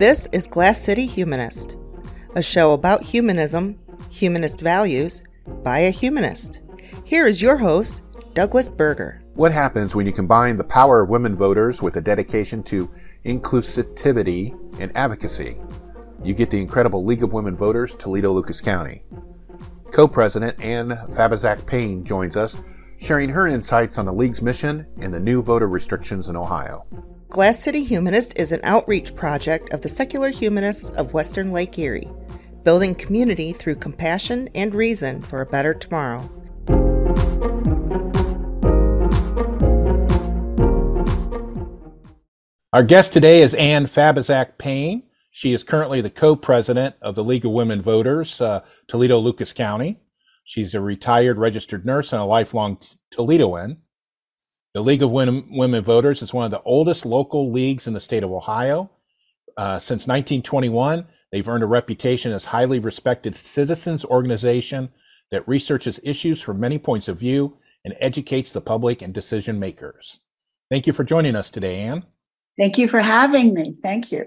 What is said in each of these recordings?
This is Glass City Humanist, a show about humanism, humanist values, by a humanist. Here is your host, Douglas Berger. What happens when you combine the power of women voters with a dedication to inclusivity and advocacy? You get the incredible League of Women Voters, Toledo Lucas County. Co president Anne Fabazac Payne joins us, sharing her insights on the League's mission and the new voter restrictions in Ohio. Glass City Humanist is an outreach project of the secular humanists of Western Lake Erie, building community through compassion and reason for a better tomorrow. Our guest today is Anne Fabazac Payne. She is currently the co-president of the League of Women Voters, uh, Toledo Lucas County. She's a retired registered nurse and a lifelong Toledoan. The League of Women, Voters is one of the oldest local leagues in the state of Ohio. Uh, since 1921, they've earned a reputation as highly respected citizens organization that researches issues from many points of view and educates the public and decision makers. Thank you for joining us today, Anne. Thank you for having me. Thank you.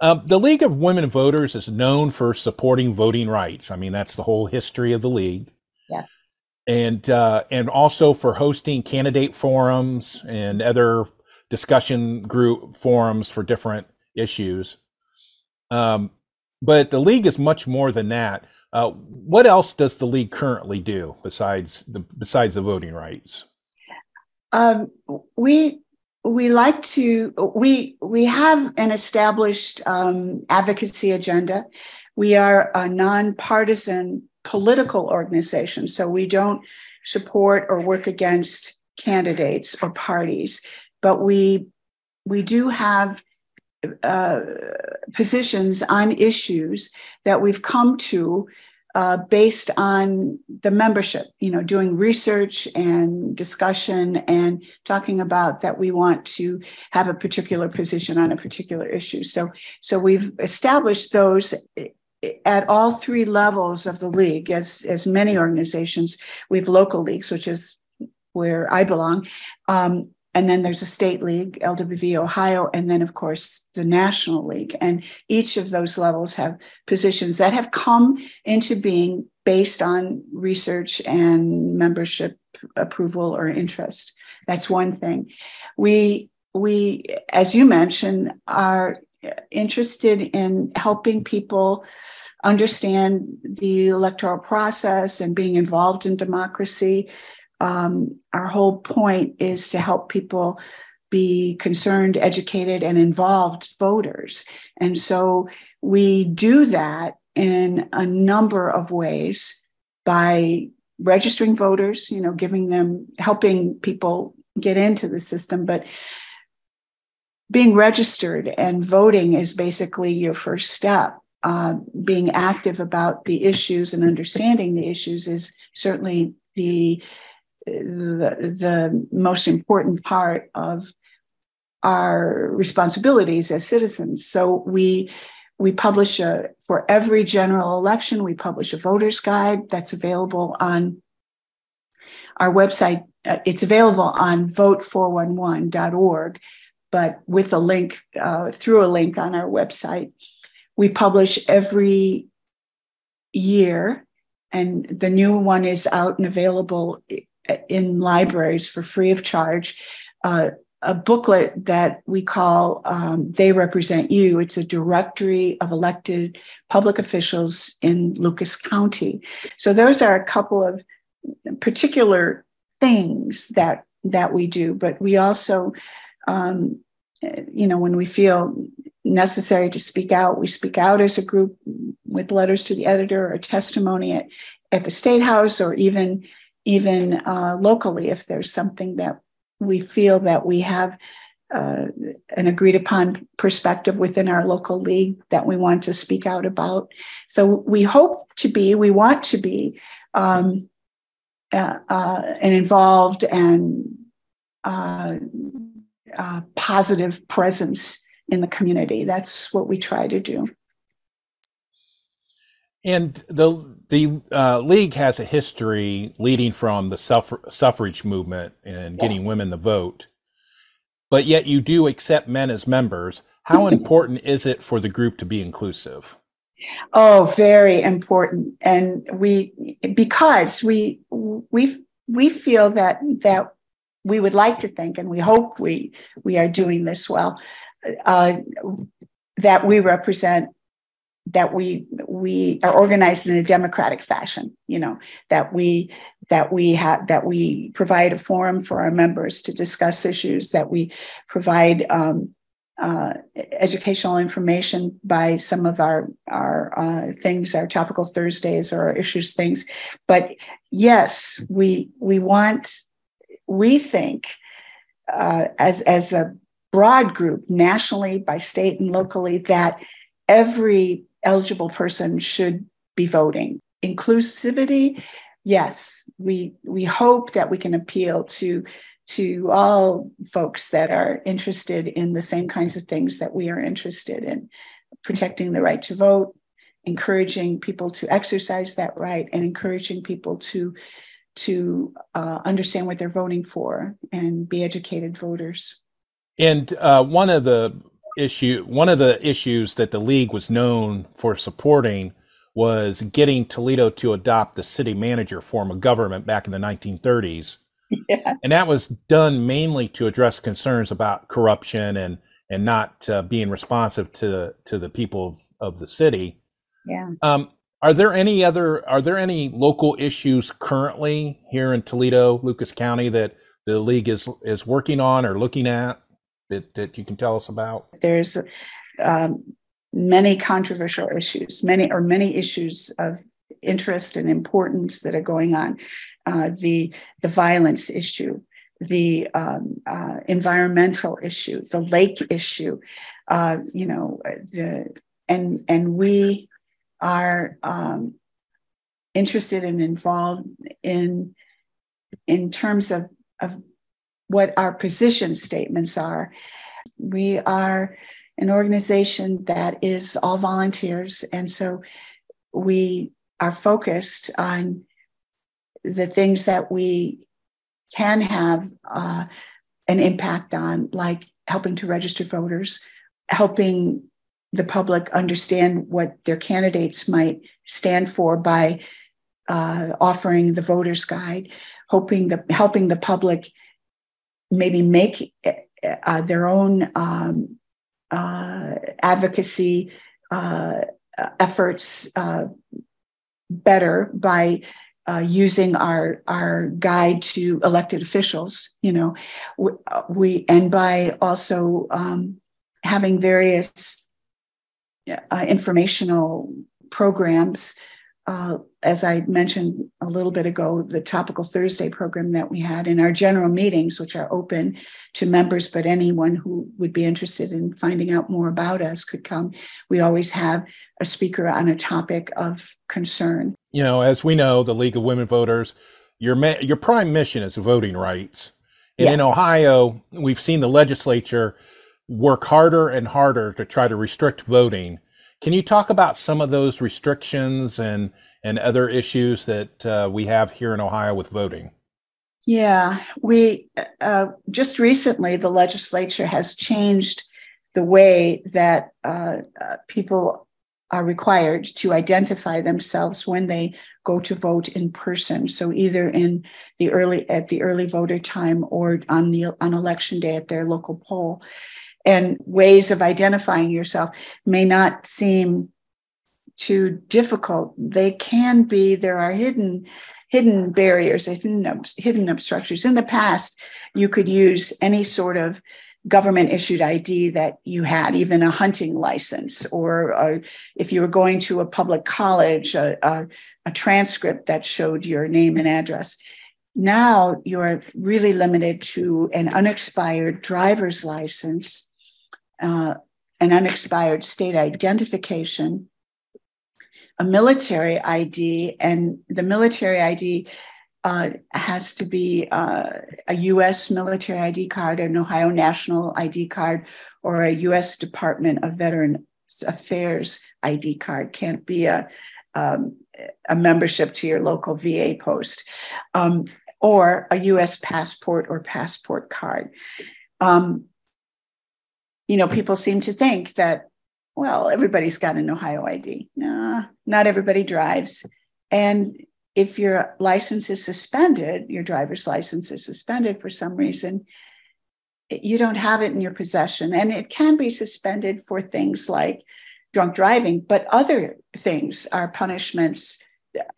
Uh, the League of Women Voters is known for supporting voting rights. I mean, that's the whole history of the league. Yes. And uh, and also for hosting candidate forums and other discussion group forums for different issues. Um, but the league is much more than that. Uh, what else does the league currently do besides the besides the voting rights? Um, we we like to we we have an established um, advocacy agenda we are a nonpartisan political organization so we don't support or work against candidates or parties but we we do have uh, positions on issues that we've come to uh, based on the membership, you know, doing research and discussion and talking about that we want to have a particular position on a particular issue. So, so we've established those at all three levels of the league. As as many organizations, we have local leagues, which is where I belong, um, and then there's a state league, LWV Ohio, and then, of course, the National League. And each of those levels have positions that have come into being based on research and membership approval or interest. That's one thing. We, we, as you mentioned, are interested in helping people understand the electoral process and being involved in democracy um, our whole point is to help people be concerned, educated, and involved voters. And so we do that in a number of ways by registering voters, you know, giving them, helping people get into the system. But being registered and voting is basically your first step. Uh, being active about the issues and understanding the issues is certainly the the, the most important part of our responsibilities as citizens. So we we publish a for every general election we publish a voters guide that's available on our website. Uh, it's available on vote411.org, but with a link uh, through a link on our website. We publish every year, and the new one is out and available in libraries for free of charge uh, a booklet that we call um, They Represent You. It's a directory of elected public officials in Lucas County. So those are a couple of particular things that that we do, but we also, um, you know, when we feel necessary to speak out, we speak out as a group with letters to the editor or testimony at, at the state house or even even uh, locally if there's something that we feel that we have uh, an agreed upon perspective within our local league that we want to speak out about. So we hope to be, we want to be um, uh, uh, an involved and uh, positive presence in the community. That's what we try to do. And the the uh, league has a history leading from the suffrage movement and getting yeah. women the vote, but yet you do accept men as members. how important is it for the group to be inclusive? Oh, very important. And we because we we we feel that that we would like to think, and we hope we we are doing this well, uh, that we represent that we we are organized in a democratic fashion you know that we that we have that we provide a forum for our members to discuss issues that we provide um, uh, educational information by some of our our uh, things, our topical Thursdays or our issues things. But yes, we we want we think uh, as as a broad group nationally by state and locally that every eligible person should be voting. Inclusivity, yes, we we hope that we can appeal to to all folks that are interested in the same kinds of things that we are interested in protecting the right to vote encouraging people to exercise that right and encouraging people to to uh, understand what they're voting for and be educated voters and uh, one of the issue one of the issues that the league was known for supporting was getting toledo to adopt the city manager form of government back in the 1930s yeah. And that was done mainly to address concerns about corruption and and not uh, being responsive to to the people of, of the city. Yeah. Um, are there any other are there any local issues currently here in Toledo, Lucas County that the league is is working on or looking at that that you can tell us about? There's um, many controversial issues, many or many issues of interest and importance that are going on. Uh, the the violence issue, the um, uh, environmental issue, the lake issue, uh, you know, the and and we are um, interested and involved in in terms of of what our position statements are. We are an organization that is all volunteers, and so we are focused on the things that we can have uh, an impact on, like helping to register voters, helping the public understand what their candidates might stand for by uh, offering the voters guide, hoping the helping the public maybe make uh, their own um, uh, advocacy uh, efforts uh, better by uh, using our our guide to elected officials you know. We, we and by also um, having various uh, informational programs uh, as I mentioned a little bit ago, the Topical Thursday program that we had in our general meetings, which are open to members, but anyone who would be interested in finding out more about us could come. We always have a speaker on a topic of concern. You know, as we know, the League of Women Voters, your your prime mission is voting rights. And yes. in Ohio, we've seen the legislature work harder and harder to try to restrict voting can you talk about some of those restrictions and and other issues that uh, we have here in Ohio with voting? Yeah, we uh, just recently the legislature has changed the way that uh, uh people are required to identify themselves when they go to vote in person. So either in the early at the early voter time or on the on election day at their local poll and ways of identifying yourself may not seem too difficult. They can be there are hidden hidden barriers hidden, hidden obstructions. In the past you could use any sort of government issued id that you had even a hunting license or if you were going to a public college a, a, a transcript that showed your name and address. Now you're really limited to an unexpired driver's license uh, an unexpired state identification, a military ID, and the military ID uh, has to be uh, a US military ID card, an Ohio National ID card, or a US Department of Veterans Affairs ID card. Can't be a, um, a membership to your local VA post, um, or a US passport or passport card. Um, you know, people seem to think that, well, everybody's got an Ohio ID. No, not everybody drives. And if your license is suspended, your driver's license is suspended for some reason, you don't have it in your possession. And it can be suspended for things like drunk driving, but other things are punishments.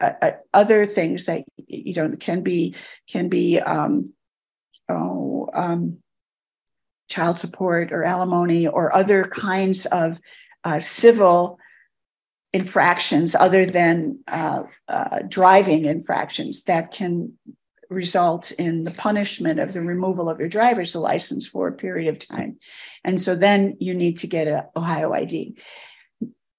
Uh, uh, other things that you know can be can be um, oh, um, child support or alimony or other kinds of uh, civil infractions other than uh, uh, driving infractions that can result in the punishment of the removal of your driver's license for a period of time. And so then you need to get an Ohio ID.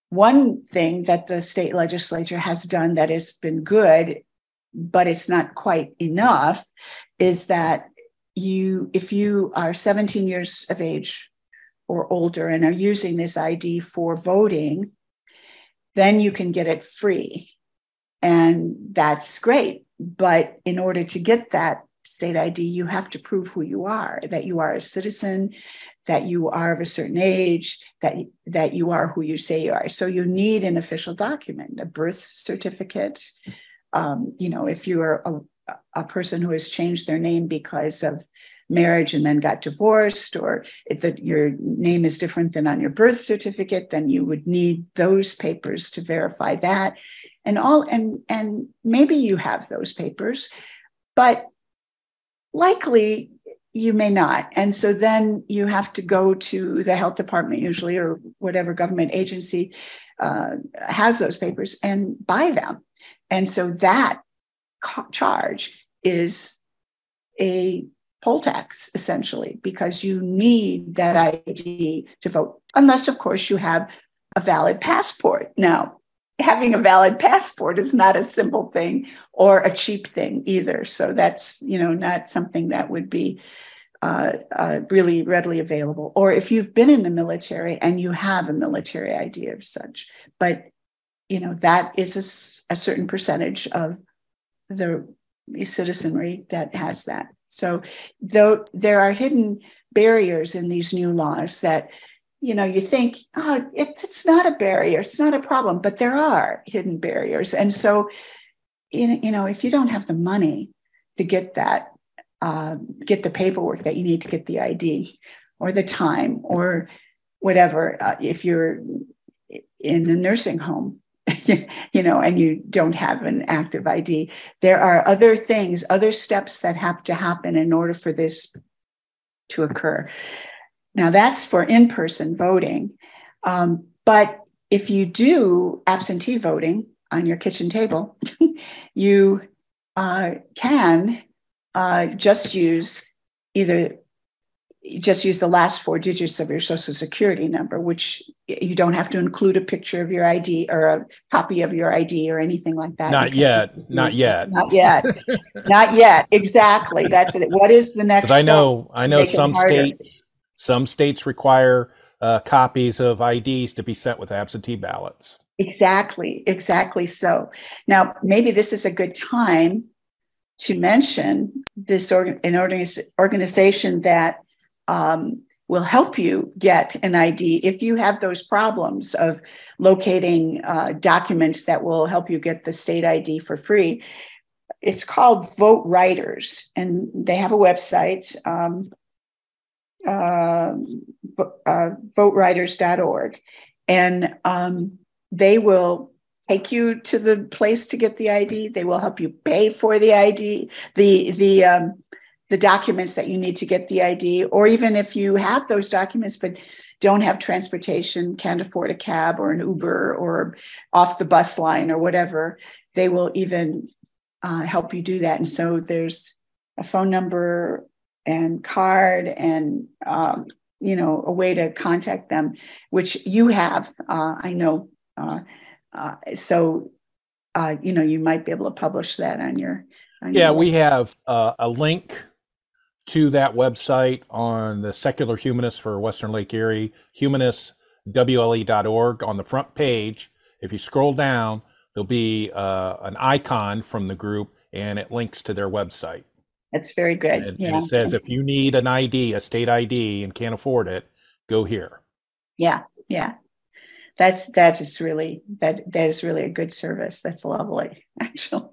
One thing that the state legislature has done that has been good, but it's not quite enough, is that you, if you are 17 years of age or older and are using this ID for voting, then you can get it free. And that's great. But in order to get that state ID, you have to prove who you are, that you are a citizen, that you are of a certain age, that, that you are who you say you are. So you need an official document, a birth certificate. Um, you know, if you are a, a person who has changed their name because of marriage and then got divorced, or if the, your name is different than on your birth certificate, then you would need those papers to verify that. And all and and maybe you have those papers, but likely you may not. And so then you have to go to the health department, usually, or whatever government agency uh, has those papers and buy them. And so that co- charge is a poll tax essentially because you need that ID to vote, unless, of course, you have a valid passport. Now, having a valid passport is not a simple thing or a cheap thing either. So that's you know not something that would be uh, uh, really readily available. Or if you've been in the military and you have a military ID of such, but you know that is a, a certain percentage of the citizenry that has that. So though there are hidden barriers in these new laws that you know you think oh it, it's not a barrier it's not a problem but there are hidden barriers and so in, you know if you don't have the money to get that uh, get the paperwork that you need to get the id or the time or whatever uh, if you're in a nursing home you know, and you don't have an active ID. There are other things, other steps that have to happen in order for this to occur. Now, that's for in person voting. Um, but if you do absentee voting on your kitchen table, you uh, can uh, just use either just use the last four digits of your social security number, which you don't have to include a picture of your ID or a copy of your ID or anything like that. Not yet. Not yet. Not yet. not yet. Exactly. That's it. What is the next? I know. I know some states. Some states require uh, copies of IDs to be sent with absentee ballots. Exactly. Exactly. So now maybe this is a good time to mention this organ- an organization that um, will help you get an ID if you have those problems of locating uh, documents that will help you get the state ID for free. It's called VoteRiders, and they have a website, um, uh, uh, voteriders.org, and um, they will take you to the place to get the ID. They will help you pay for the ID, the the um, the documents that you need to get the ID, or even if you have those documents but don't have transportation, can't afford a cab or an Uber or off the bus line or whatever, they will even uh, help you do that. And so there's a phone number and card and um, you know a way to contact them, which you have. Uh, I know. Uh, uh so uh, you know you might be able to publish that on your. On yeah, your we have uh, a link to that website on the Secular Humanists for Western Lake Erie, humanistwle.org. On the front page, if you scroll down, there'll be uh, an icon from the group and it links to their website. That's very good. And, yeah. and it says if you need an ID, a state ID, and can't afford it, go here. Yeah, yeah. That's that is really that that is really a good service. That's lovely, actually.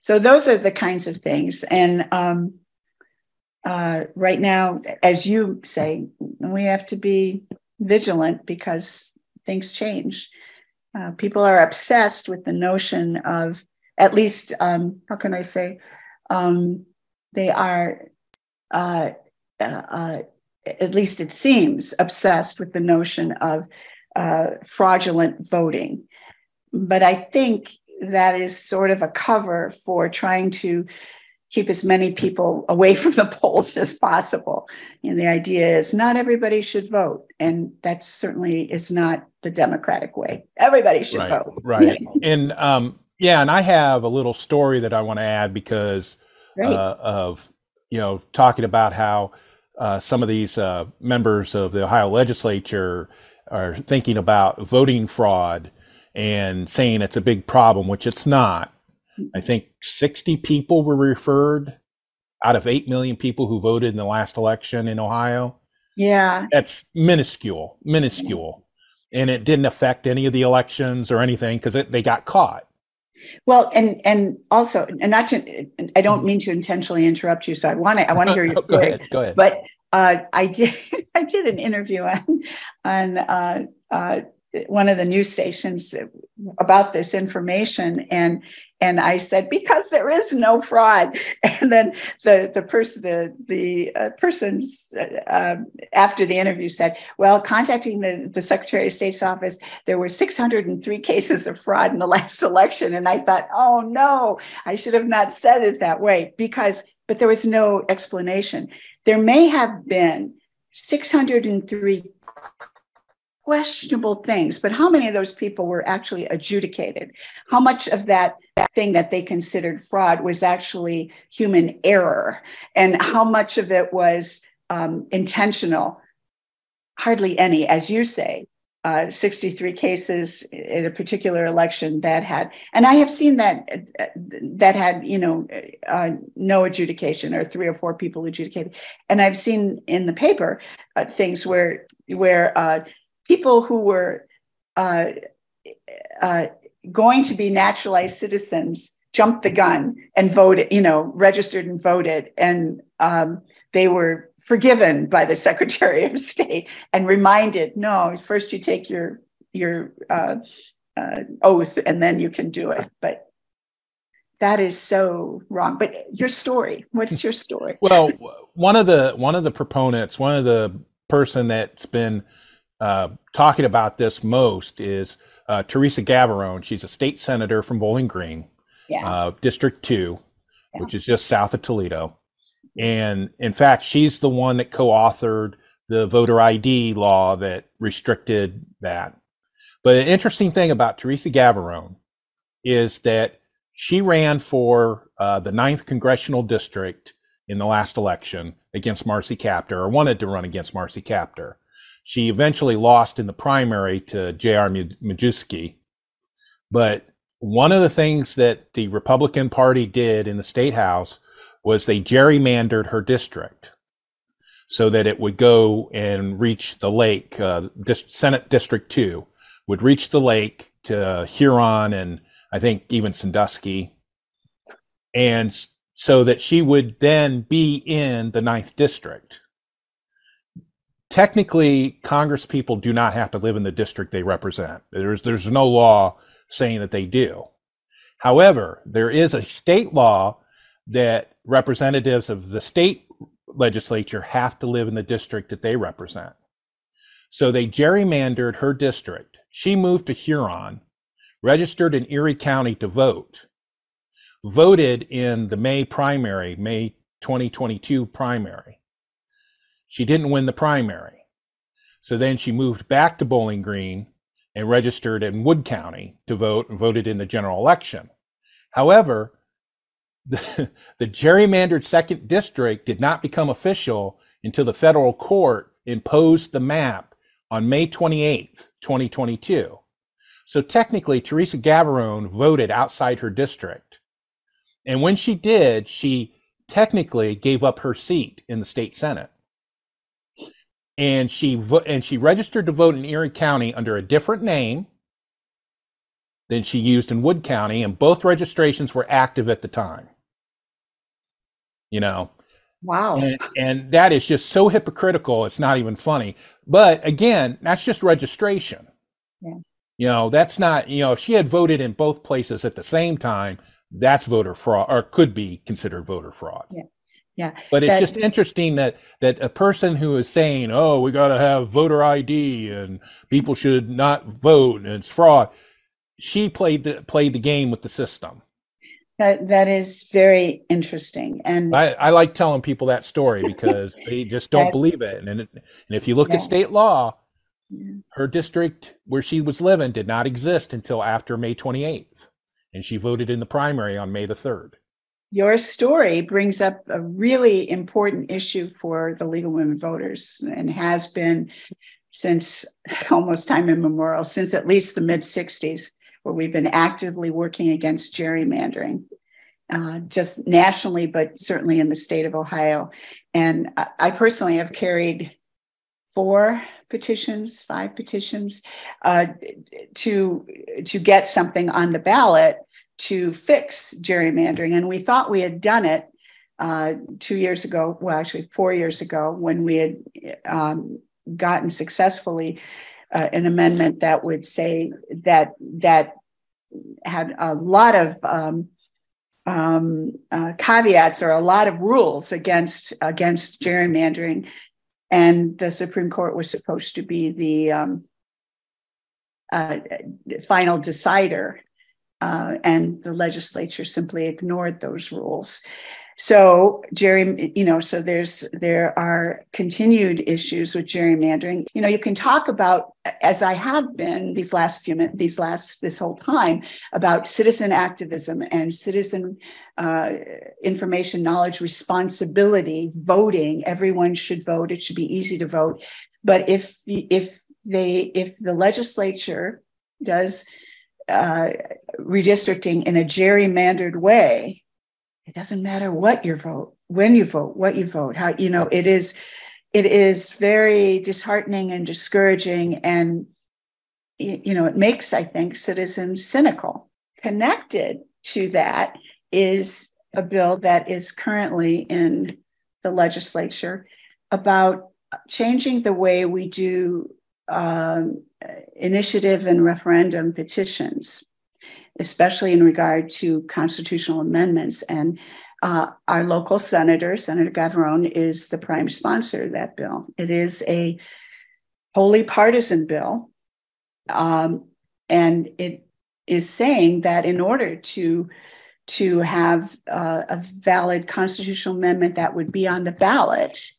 So those are the kinds of things, and um, uh, right now, as you say, we have to be vigilant because things change. Uh, people are obsessed with the notion of, at least, um, how can I say, um, they are, uh, uh, uh at least it seems, obsessed with the notion of uh, fraudulent voting. But I think that is sort of a cover for trying to keep as many people away from the polls as possible. And the idea is not everybody should vote. And that certainly is not the democratic way. Everybody should right, vote. Right. and um, yeah, and I have a little story that I want to add because uh, of, you know, talking about how uh, some of these uh, members of the Ohio legislature are thinking about voting fraud and saying it's a big problem, which it's not. I think 60 people were referred out of 8 million people who voted in the last election in Ohio. Yeah. That's minuscule, minuscule. And it didn't affect any of the elections or anything because they got caught. Well, and and also, and not to, I don't mean to intentionally interrupt you, so I want to, I want to hear your go ahead, go ahead. But uh, I did, I did an interview on on uh, uh, one of the news stations about this information and and I said because there is no fraud. And then the the person the the uh, person uh, after the interview said well contacting the the Secretary of State's office there were 603 cases of fraud in the last election. And I thought oh no I should have not said it that way because but there was no explanation. There may have been 603 questionable things, but how many of those people were actually adjudicated? How much of that thing that they considered fraud was actually human error? And how much of it was um, intentional? Hardly any, as you say. Uh, 63 cases in a particular election that had, and I have seen that that had, you know, uh, no adjudication or three or four people adjudicated, and I've seen in the paper uh, things where where uh, people who were uh, uh, going to be naturalized citizens jumped the gun and voted, you know, registered and voted. And um, they were forgiven by the Secretary of State and reminded, no, first you take your your uh, uh, oath and then you can do it. But that is so wrong. But your story, what's your story? well, one of the one of the proponents, one of the person that's been uh, talking about this most is uh, Theresa Gavarone. She's a state senator from Bowling Green, yeah. uh, District 2, yeah. which is just south of Toledo. And in fact, she's the one that co authored the voter ID law that restricted that. But an interesting thing about Theresa Gavarone is that she ran for uh, the ninth congressional district in the last election against Marcy Kaptur, or wanted to run against Marcy Kaptur. She eventually lost in the primary to J.R. Majewski. But one of the things that the Republican Party did in the state house was they gerrymandered her district so that it would go and reach the lake. Uh, Senate District 2 would reach the lake to Huron and I think even Sandusky. And so that she would then be in the ninth district technically Congress people do not have to live in the district they represent. There's there's no law saying that they do. However, there is a state law that representatives of the state legislature have to live in the district that they represent. So they gerrymandered her district. She moved to Huron, registered in Erie County to vote, voted in the May primary, May 2022 primary she didn't win the primary. So then she moved back to Bowling Green and registered in Wood County to vote and voted in the general election. However, the, the gerrymandered second district did not become official until the federal court imposed the map on May 28th, 2022. So technically, Theresa Gavarone voted outside her district. And when she did, she technically gave up her seat in the state Senate. And she vo- and she registered to vote in Erie County under a different name than she used in Wood County, and both registrations were active at the time. You know, wow, and, and that is just so hypocritical. It's not even funny. But again, that's just registration. Yeah. You know, that's not. You know, if she had voted in both places at the same time, that's voter fraud, or could be considered voter fraud. Yeah. Yeah. But it's that, just interesting that that a person who is saying, "Oh, we got to have voter ID and people should not vote and it's fraud," she played the played the game with the system. That that is very interesting, and I, I like telling people that story because they just don't that, believe it. And it, and if you look yeah. at state law, yeah. her district where she was living did not exist until after May 28th, and she voted in the primary on May the 3rd. Your story brings up a really important issue for the League of Women Voters and has been since almost time immemorial, since at least the mid 60s, where we've been actively working against gerrymandering, uh, just nationally, but certainly in the state of Ohio. And I, personally have carried four petitions, five petitions uh, to to get something on the ballot to fix gerrymandering. And we thought we had done it uh, two years ago, well, actually, four years ago, when we had um, gotten successfully uh, an amendment that would say that that had a lot of um, um, uh, caveats or a lot of rules against against gerrymandering, and the Supreme Court was supposed to be the um, uh, final decider uh, and the legislature simply ignored those rules. So Jerry, you know, so there's there are continued issues with gerrymandering. You know, you can talk about, as I have been these last few minutes, these last this whole time, about citizen activism and citizen uh, information, knowledge, responsibility, voting. Everyone should vote. It should be easy to vote. But if if they if the legislature does uh, redistricting in a gerrymandered way, it doesn't matter what you vote, when you vote, what you vote, how you know it is. It is very disheartening and discouraging, and you know it makes I think citizens cynical. Connected to that is a bill that is currently in the legislature about changing the way we do um, initiative and referendum petitions, especially in regard to constitutional amendments. And uh, our local senator, Senator Gavarone, is the prime sponsor of that bill. It is a wholly partisan bill. Um, and it is saying that in order to to have uh, a valid constitutional amendment that would be on the ballot,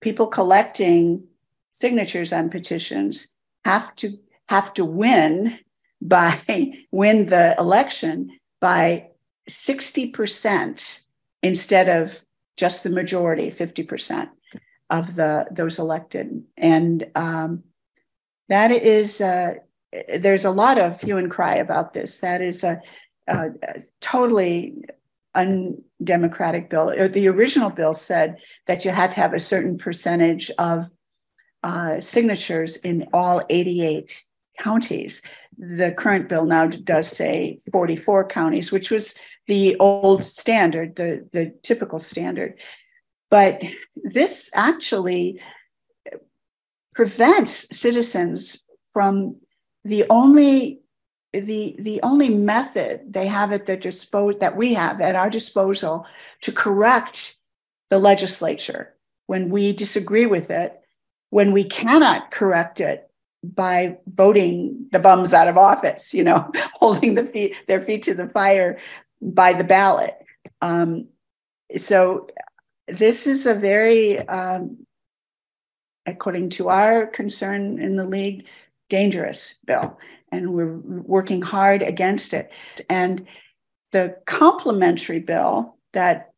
people collecting signatures on petitions have to have to win by win the election by 60% instead of just the majority 50% of the those elected. And um, that is uh, there's a lot of hue and cry about this. That is a, a, a totally undemocratic bill. The original bill said that you had to have a certain percentage of uh, signatures in all 88 counties. The current bill now does say 44 counties, which was the old standard, the, the typical standard. But this actually prevents citizens from the only the the only method they have at their disposal that we have at our disposal to correct the legislature when we disagree with it when we cannot correct it by voting the bums out of office, you know, holding the feet, their feet to the fire by the ballot. Um, so this is a very, um, according to our concern in the league, dangerous bill, and we're working hard against it. And the complementary bill that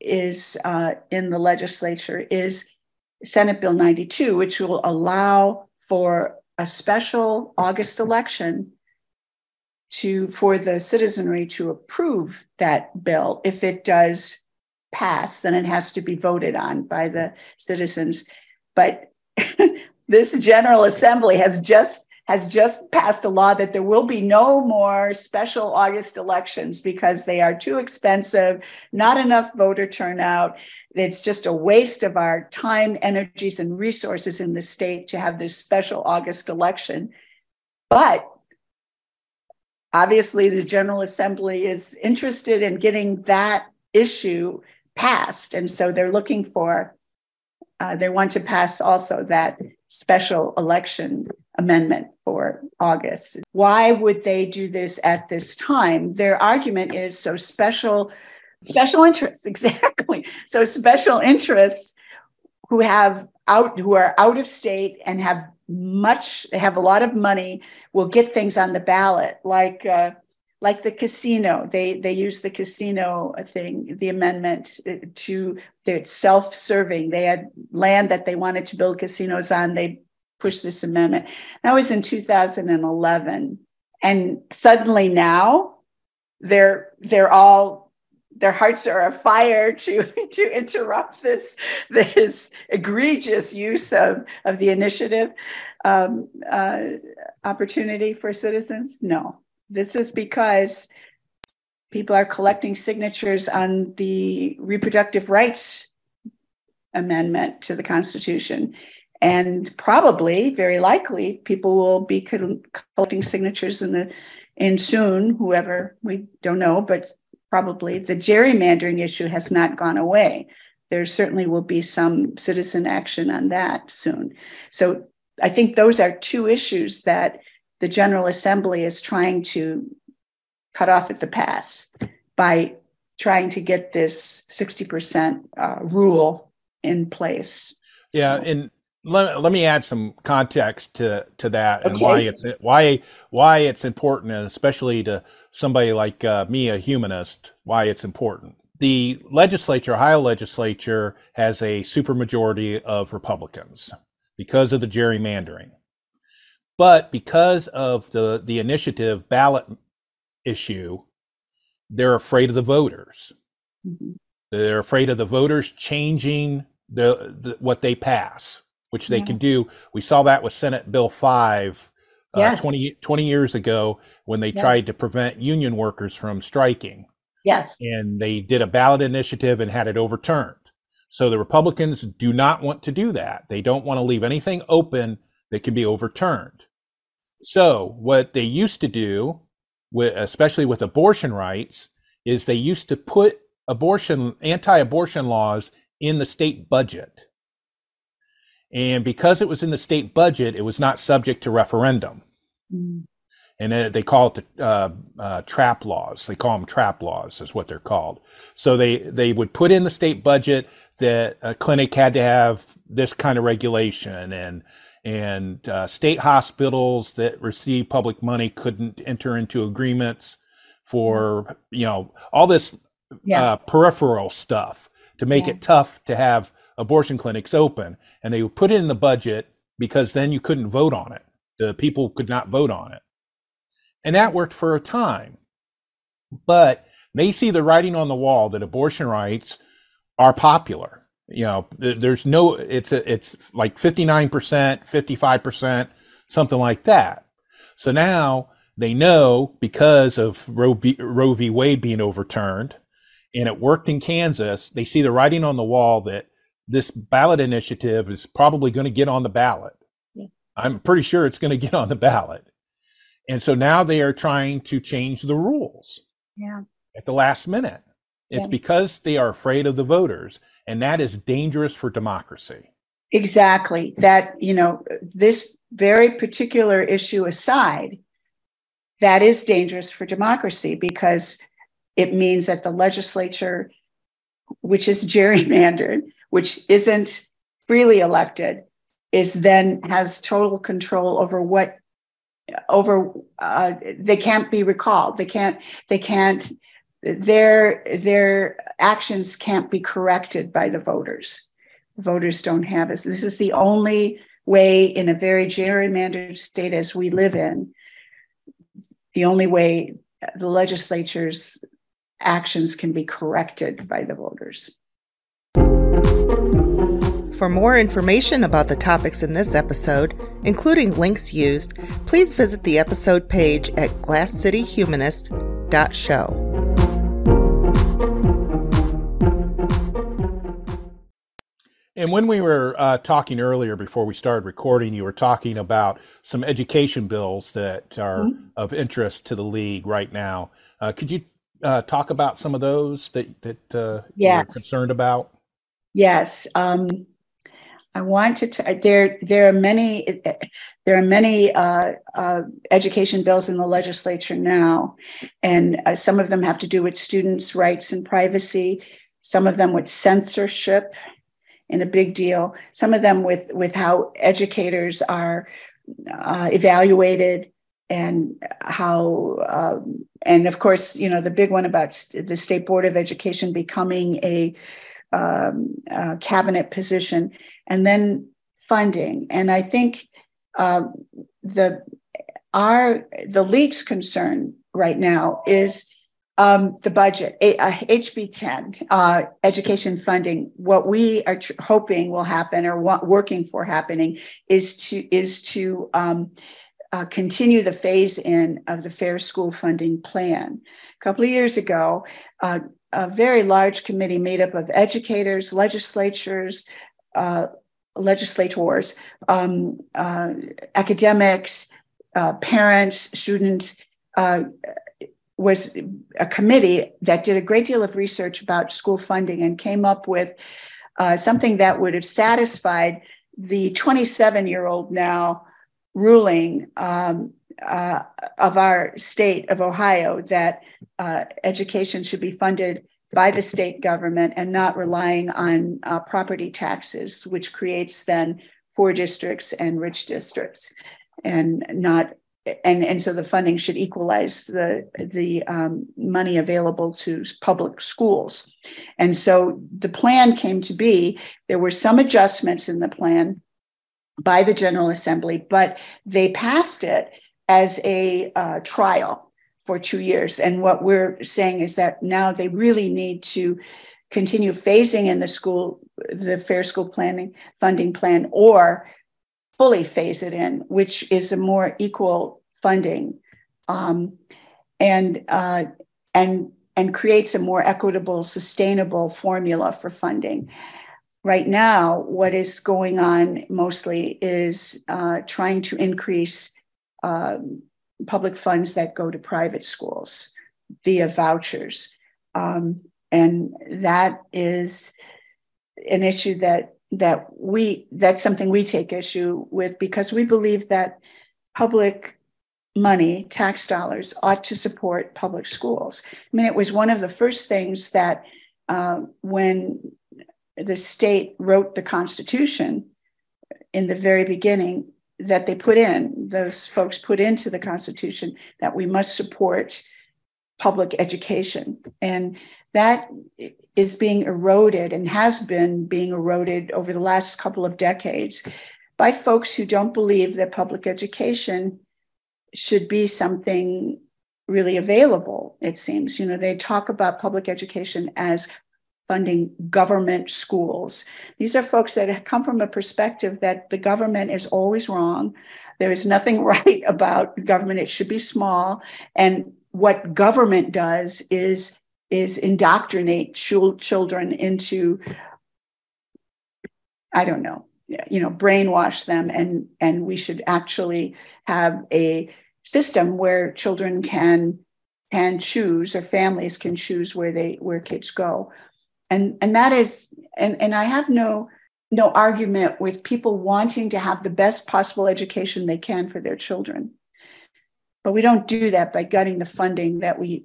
is uh, in the legislature is Senate Bill 92, which will allow for a special August election to for the citizenry to approve that bill. If it does pass, then it has to be voted on by the citizens. But this General Assembly has just has just passed a law that there will be no more special August elections because they are too expensive, not enough voter turnout. It's just a waste of our time, energies, and resources in the state to have this special August election. But obviously, the General Assembly is interested in getting that issue passed. And so they're looking for, uh, they want to pass also that special election amendment for August. Why would they do this at this time? Their argument is so special special interests exactly. So special interests who have out who are out of state and have much have a lot of money will get things on the ballot like uh, like the casino they they use the casino thing the amendment to it's self-serving they had land that they wanted to build casinos on they push this amendment. That was in 2011. And suddenly now they're they're all their hearts are afire to to interrupt this this egregious use of of the initiative um, uh, opportunity for citizens. No, this is because people are collecting signatures on the reproductive rights amendment to the Constitution, and probably, very likely, people will be collecting signatures in the in soon. Whoever we don't know, but probably the gerrymandering issue has not gone away. There certainly will be some citizen action on that soon. So I think those are two issues that the General Assembly is trying to cut off at the pass by trying to get this 60% uh, rule in place. Yeah, and let, let me add some context to to that and why it's why why it's important and especially to somebody like uh, me a humanist why it's important. The legislature ohio legislature has a supermajority of republicans because of the gerrymandering. But because of the the initiative ballot issue they're afraid of the voters. Mm-hmm. they're afraid of the voters changing the, the what they pass which they yeah. can do. We saw that with Senate Bill 5 uh, yes. 20, 20 years ago when they yes. tried to prevent union workers from striking. Yes. And they did a ballot initiative and had it overturned. So the Republicans do not want to do that. They don't want to leave anything open that can be overturned. So what they used to do, especially with abortion rights, is they used to put abortion anti-abortion laws in the state budget. And because it was in the state budget, it was not subject to referendum. Mm. And they call it the uh, uh, trap laws. They call them trap laws, is what they're called. So they, they would put in the state budget that a clinic had to have this kind of regulation and and uh, state hospitals that receive public money couldn't enter into agreements for you know all this yeah. uh, peripheral stuff to make yeah. it tough to have abortion clinics open and they would put it in the budget because then you couldn't vote on it. The people could not vote on it. And that worked for a time. But they see the writing on the wall that abortion rights are popular. You know, there's no it's a, it's like 59%, 55%, something like that. So now they know because of Roe v, Roe v. Wade being overturned and it worked in Kansas, they see the writing on the wall that this ballot initiative is probably going to get on the ballot. Yeah. I'm pretty sure it's going to get on the ballot. And so now they are trying to change the rules yeah. at the last minute. It's yeah. because they are afraid of the voters, and that is dangerous for democracy. Exactly. That, you know, this very particular issue aside, that is dangerous for democracy because it means that the legislature, which is gerrymandered, which isn't freely elected, is then has total control over what over uh, they can't be recalled. They can't. They can't. Their their actions can't be corrected by the voters. Voters don't have this. This is the only way in a very gerrymandered state as we live in. The only way the legislature's actions can be corrected by the voters. For more information about the topics in this episode, including links used, please visit the episode page at glasscityhumanist.show. And when we were uh, talking earlier before we started recording, you were talking about some education bills that are mm-hmm. of interest to the league right now. Uh, could you uh, talk about some of those that that uh, yes. you're concerned about? Yes, um, I want to. T- there, there are many. There are many uh, uh, education bills in the legislature now, and uh, some of them have to do with students' rights and privacy. Some of them with censorship in a big deal. Some of them with with how educators are uh, evaluated and how um, and of course you know the big one about st- the state board of education becoming a, um, a cabinet position and then funding and i think um, the our the league's concern right now is um, the budget, uh, HB 10, uh, education funding. What we are tr- hoping will happen or what working for happening is to is to um, uh, continue the phase in of the Fair School Funding Plan. A couple of years ago, uh, a very large committee made up of educators, legislatures, uh, legislators, um, uh, academics, parents, students was a committee that did a great deal of research about school funding and came up with uh, something that would have satisfied the 27 year old now ruling um, uh, of our state of Ohio that uh, education should be funded by the state government and not relying on uh, property taxes, which creates then poor districts and rich districts and not and and so the funding should equalize the the um, money available to public schools. And so the plan came to be there were some adjustments in the plan by the general assembly but they passed it as a uh, trial for two years and what we're saying is that now they really need to continue phasing in the school the fair school planning funding plan or fully phase it in, which is a more equal funding, um, and uh, and and creates a more equitable, sustainable formula for funding. Right now, what is going on mostly is uh, trying to increase um, public funds that go to private schools via vouchers. Um, and that is an issue that that we that's something we take issue with because we believe that public money tax dollars ought to support public schools i mean it was one of the first things that uh, when the state wrote the constitution in the very beginning that they put in those folks put into the constitution that we must support public education and that is being eroded and has been being eroded over the last couple of decades by folks who don't believe that public education should be something really available, it seems. You know, they talk about public education as funding government schools. These are folks that come from a perspective that the government is always wrong. There is nothing right about government. It should be small. And what government does is is indoctrinate children into i don't know you know brainwash them and and we should actually have a system where children can can choose or families can choose where they where kids go and and that is and and i have no no argument with people wanting to have the best possible education they can for their children but we don't do that by gutting the funding that we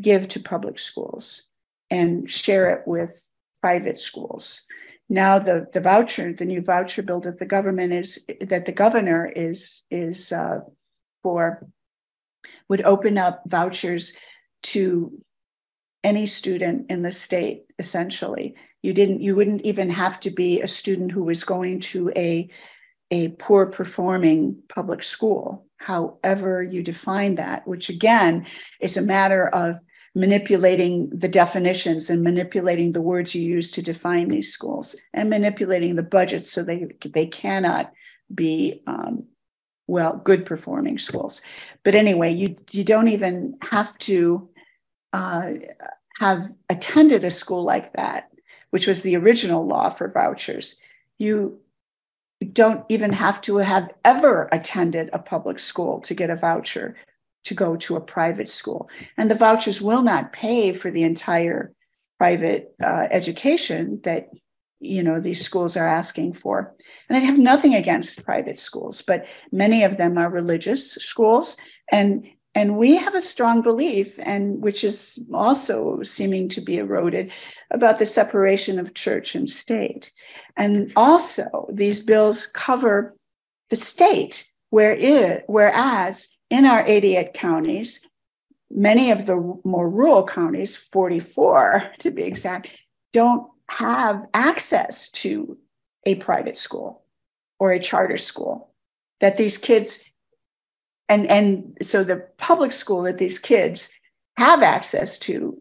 give to public schools and share it with private schools. Now the, the voucher, the new voucher bill that the government is that the governor is is uh, for would open up vouchers to any student in the state essentially. You didn't you wouldn't even have to be a student who was going to a a poor performing public school. However you define that which again is a matter of manipulating the definitions and manipulating the words you use to define these schools and manipulating the budgets so they they cannot be um, well good performing schools. But anyway you you don't even have to uh, have attended a school like that which was the original law for vouchers you don't even have to have ever attended a public school to get a voucher to go to a private school. And the vouchers will not pay for the entire private uh, education that you know these schools are asking for and i have nothing against private schools but many of them are religious schools and and we have a strong belief and which is also seeming to be eroded about the separation of church and state. And also these bills cover the state where it, whereas in our 88 counties, many of the more rural counties, 44 to be exact, don't have access to a private school or a charter school that these kids and and so the public school that these kids have access to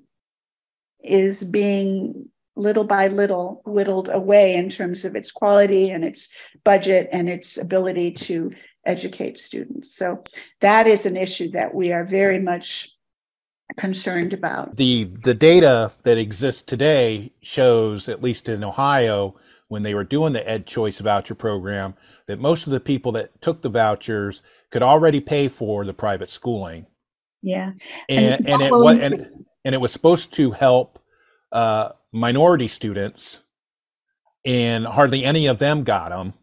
is being little by little whittled away in terms of its quality and its budget and its ability to educate students. So that is an issue that we are very much concerned about. The the data that exists today shows, at least in Ohio, when they were doing the EdChoice voucher program, that most of the people that took the vouchers could already pay for the private schooling. Yeah, and and, and it was and, and it was supposed to help uh, minority students, and hardly any of them got them.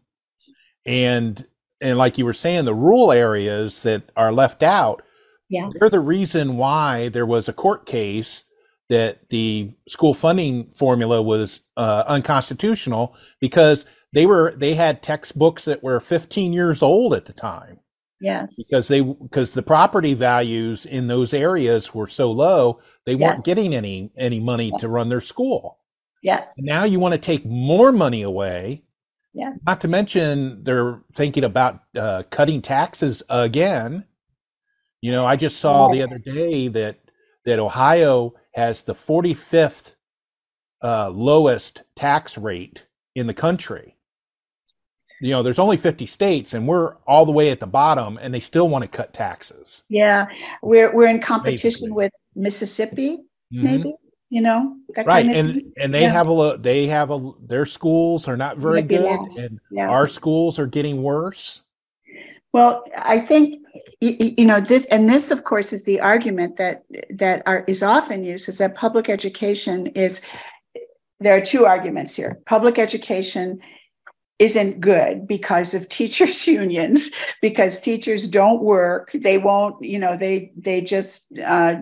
And and like you were saying, the rural areas that are left out, yeah. they're the reason why there was a court case that the school funding formula was uh, unconstitutional because they were they had textbooks that were 15 years old at the time. Yes. Because they because the property values in those areas were so low, they weren't getting any any money yes. to run their school. Yes. And now you want to take more money away yeah. Not to mention they're thinking about uh, cutting taxes again. You know, I just saw the other day that that Ohio has the 45th uh, lowest tax rate in the country. You know, there's only 50 states, and we're all the way at the bottom, and they still want to cut taxes. Yeah, we're we're in competition Basically. with Mississippi, mm-hmm. maybe you know right and thing. and they yeah. have a they have a their schools are not very good and yeah. our schools are getting worse well i think you know this and this of course is the argument that that are, is often used is that public education is there are two arguments here public education isn't good because of teachers unions because teachers don't work. They won't you know they they just uh,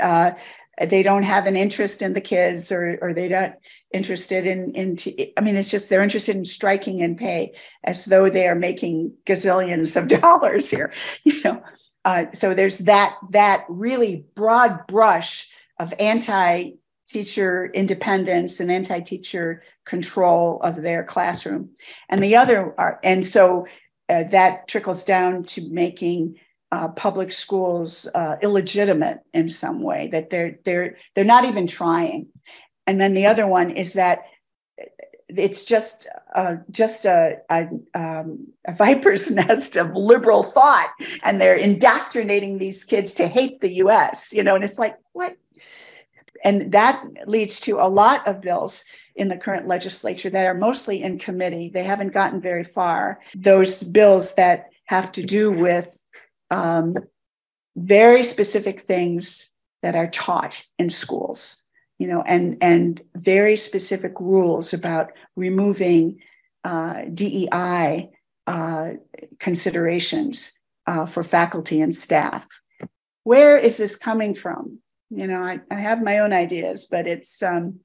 uh, they don't have an interest in the kids or or they're not interested in in i mean it's just they're interested in striking and pay as though they are making gazillions of dollars here you know? Uh, so there's that that really broad brush of anti teacher independence and anti teacher control of their classroom. And the other are and so uh, that trickles down to making uh, public schools uh, illegitimate in some way that they're they're they're not even trying. And then the other one is that it's just uh, just a, a, um, a, viper's nest of liberal thought and they're indoctrinating these kids to hate the us you know and it's like what and that leads to a lot of bills in the current legislature that are mostly in committee they haven't gotten very far those bills that have to do with um, very specific things that are taught in schools, you know, and and very specific rules about removing uh, DEI uh, considerations uh, for faculty and staff. Where is this coming from? You know, I, I have my own ideas, but it's um,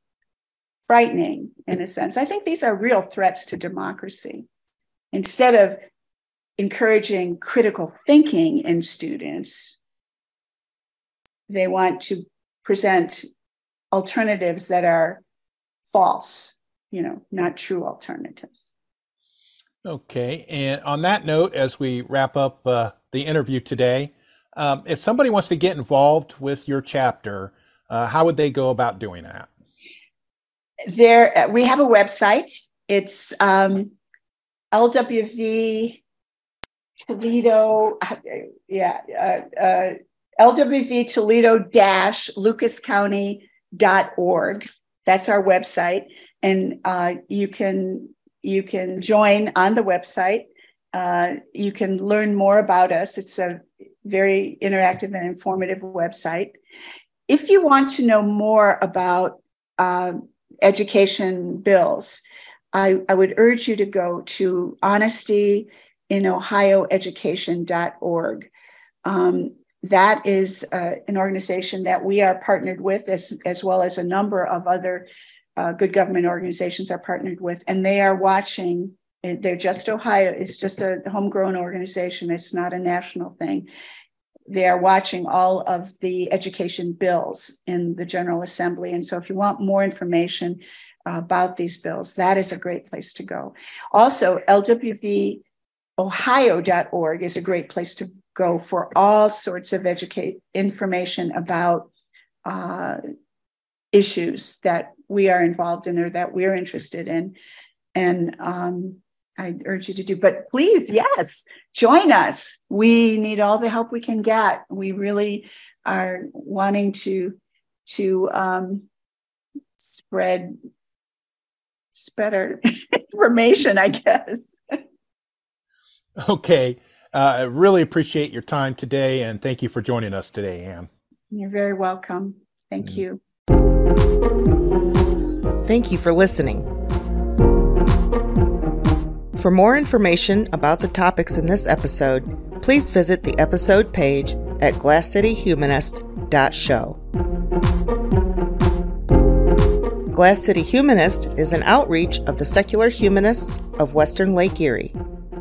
frightening in a sense. I think these are real threats to democracy. Instead of encouraging critical thinking in students, they want to present alternatives that are false, you know, not true alternatives. Okay. And on that note, as we wrap up uh, the interview today, um, if somebody wants to get involved with your chapter, uh, how would they go about doing that? There, uh, we have a website. It's um, LWV Toledo, yeah, uh, uh, LWV Toledo dash Lucas County dot org. That's our website, and uh, you can you can join on the website. Uh, you can learn more about us. It's a very interactive and informative website. If you want to know more about uh, education bills, I, I would urge you to go to honesty in ohioeducation.org. Um, that is uh, an organization that we are partnered with, as, as well as a number of other uh, good government organizations are partnered with, and they are watching. They're just Ohio, it's just a homegrown organization, it's not a national thing. They are watching all of the education bills in the General Assembly. And so, if you want more information uh, about these bills, that is a great place to go. Also, LWV ohio.org is a great place to go for all sorts of educate information about uh, issues that we are involved in or that we're interested in and um, i urge you to do but please yes join us we need all the help we can get we really are wanting to to um, spread spread our information i guess Okay. Uh, I really appreciate your time today and thank you for joining us today, Anne. You're very welcome. Thank mm. you. Thank you for listening. For more information about the topics in this episode, please visit the episode page at glasscityhumanist.show. Glass City Humanist is an outreach of the secular humanists of Western Lake Erie.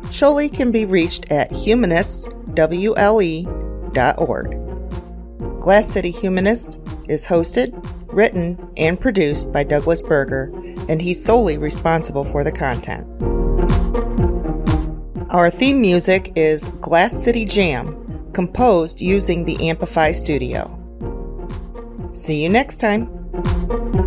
SHOWLE can be reached at humanistswle.org. Glass City Humanist is hosted, written, and produced by Douglas Berger, and he's solely responsible for the content. Our theme music is Glass City Jam, composed using the Ampify Studio. See you next time.